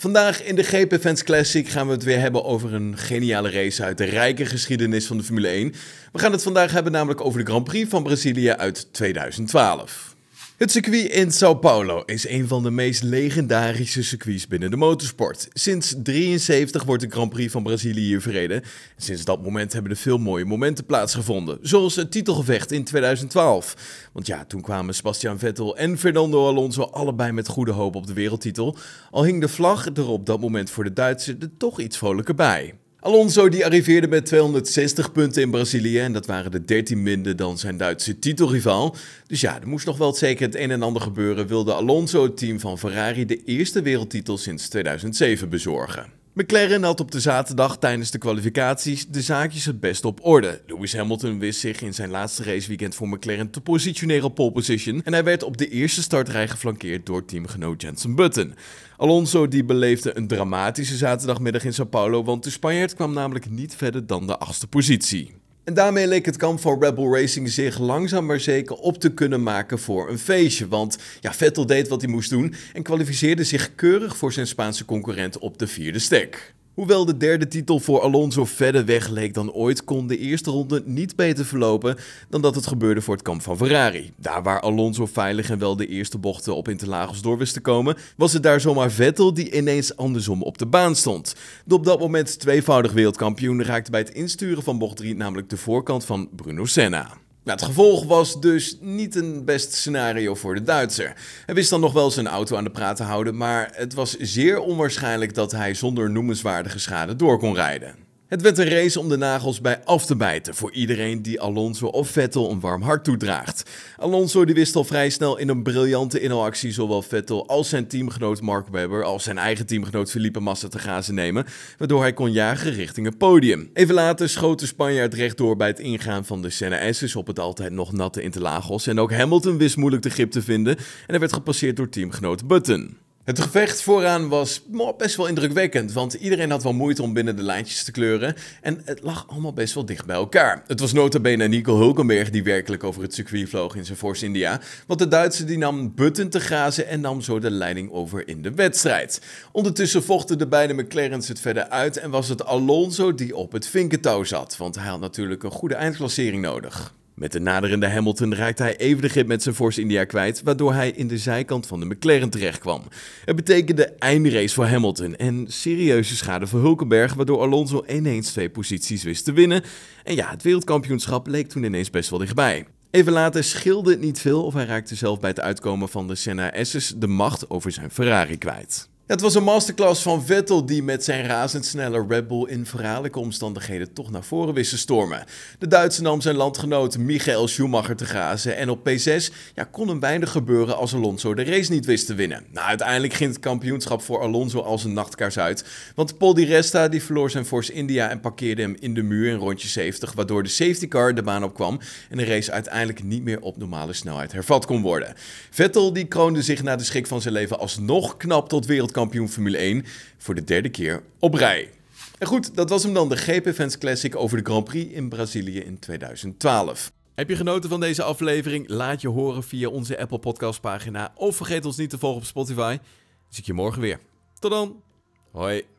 Vandaag in de GP Fans Classic gaan we het weer hebben over een geniale race uit de rijke geschiedenis van de Formule 1. We gaan het vandaag hebben namelijk over de Grand Prix van Brazilië uit 2012. Het circuit in Sao Paulo is een van de meest legendarische circuits binnen de motorsport. Sinds 73 wordt de Grand Prix van Brazilië hier verreden. Sinds dat moment hebben er veel mooie momenten plaatsgevonden, zoals het titelgevecht in 2012. Want ja, toen kwamen Sebastian Vettel en Fernando Alonso allebei met goede hoop op de wereldtitel. Al hing de vlag er op dat moment voor de Duitsers er toch iets vrolijker bij. Alonso die arriveerde met 260 punten in Brazilië en dat waren de 13 minder dan zijn Duitse titelrivaal. Dus ja, er moest nog wel zeker het een en ander gebeuren, wilde Alonso het team van Ferrari de eerste wereldtitel sinds 2007 bezorgen. McLaren had op de zaterdag tijdens de kwalificaties de zaakjes het best op orde. Lewis Hamilton wist zich in zijn laatste raceweekend voor McLaren te positioneren op pole position en hij werd op de eerste startrij geflankeerd door teamgenoot Jensen Button. Alonso die beleefde een dramatische zaterdagmiddag in Sao Paulo, want de Spanjaard kwam namelijk niet verder dan de achtste positie. En daarmee leek het kamp van Rebel Racing zich langzaam maar zeker op te kunnen maken voor een feestje. Want ja, Vettel deed wat hij moest doen en kwalificeerde zich keurig voor zijn Spaanse concurrent op de vierde stek. Hoewel de derde titel voor Alonso verder weg leek dan ooit, kon de eerste ronde niet beter verlopen dan dat het gebeurde voor het kamp van Ferrari. Daar waar Alonso veilig en wel de eerste bochten op Interlagos door wist te komen, was het daar zomaar Vettel die ineens andersom op de baan stond. De op dat moment tweevoudig wereldkampioen raakte bij het insturen van bocht 3 namelijk de voorkant van Bruno Senna. Nou, het gevolg was dus niet een best scenario voor de Duitser. Hij wist dan nog wel zijn auto aan de praat te houden, maar het was zeer onwaarschijnlijk dat hij zonder noemenswaardige schade door kon rijden. Het werd een race om de nagels bij af te bijten voor iedereen die Alonso of Vettel een warm hart toedraagt. Alonso die wist al vrij snel in een briljante inhaalactie zowel Vettel als zijn teamgenoot Mark Webber als zijn eigen teamgenoot Felipe Massa te grazen nemen, waardoor hij kon jagen richting het podium. Even later schoot de Spanjaard rechtdoor bij het ingaan van de Senna S's op het altijd nog natte Interlagos en ook Hamilton wist moeilijk de grip te vinden en hij werd gepasseerd door teamgenoot Button. Het gevecht vooraan was best wel indrukwekkend, want iedereen had wel moeite om binnen de lijntjes te kleuren en het lag allemaal best wel dicht bij elkaar. Het was nota bene Nico Hulkenberg die werkelijk over het circuit vloog in zijn Force India, want de Duitse die nam Button te grazen en nam zo de leiding over in de wedstrijd. Ondertussen vochten de beide McLaren's het verder uit en was het Alonso die op het vinkentouw zat, want hij had natuurlijk een goede eindklassering nodig. Met de naderende Hamilton raakte hij even de grip met zijn Force India kwijt, waardoor hij in de zijkant van de McLaren terechtkwam. Het betekende eindrace voor Hamilton en serieuze schade voor Hulkenberg, waardoor Alonso ineens twee posities wist te winnen. En ja, het wereldkampioenschap leek toen ineens best wel dichtbij. Even later scheelde het niet veel of hij raakte zelf bij het uitkomen van de Senna S's de macht over zijn Ferrari kwijt. Het was een masterclass van Vettel die met zijn razendsnelle Red Bull in verraderlijke omstandigheden toch naar voren wist te stormen. De Duitse nam zijn landgenoot Michael Schumacher te grazen en op P6 ja, kon een weinig gebeuren als Alonso de race niet wist te winnen. Nou, uiteindelijk ging het kampioenschap voor Alonso als een nachtkaars uit, want Paul Di Resta die verloor zijn Force India en parkeerde hem in de muur in rondje 70, waardoor de safety car de baan opkwam en de race uiteindelijk niet meer op normale snelheid hervat kon worden. Vettel die kroonde zich na de schrik van zijn leven alsnog knap tot wereldkampioen kampioen Formule 1 voor de derde keer op rij. En goed, dat was hem dan, de GP Fans Classic over de Grand Prix in Brazilië in 2012. Heb je genoten van deze aflevering? Laat je horen via onze Apple Podcast pagina of vergeet ons niet te volgen op Spotify. Zie ik je morgen weer. Tot dan. Hoi.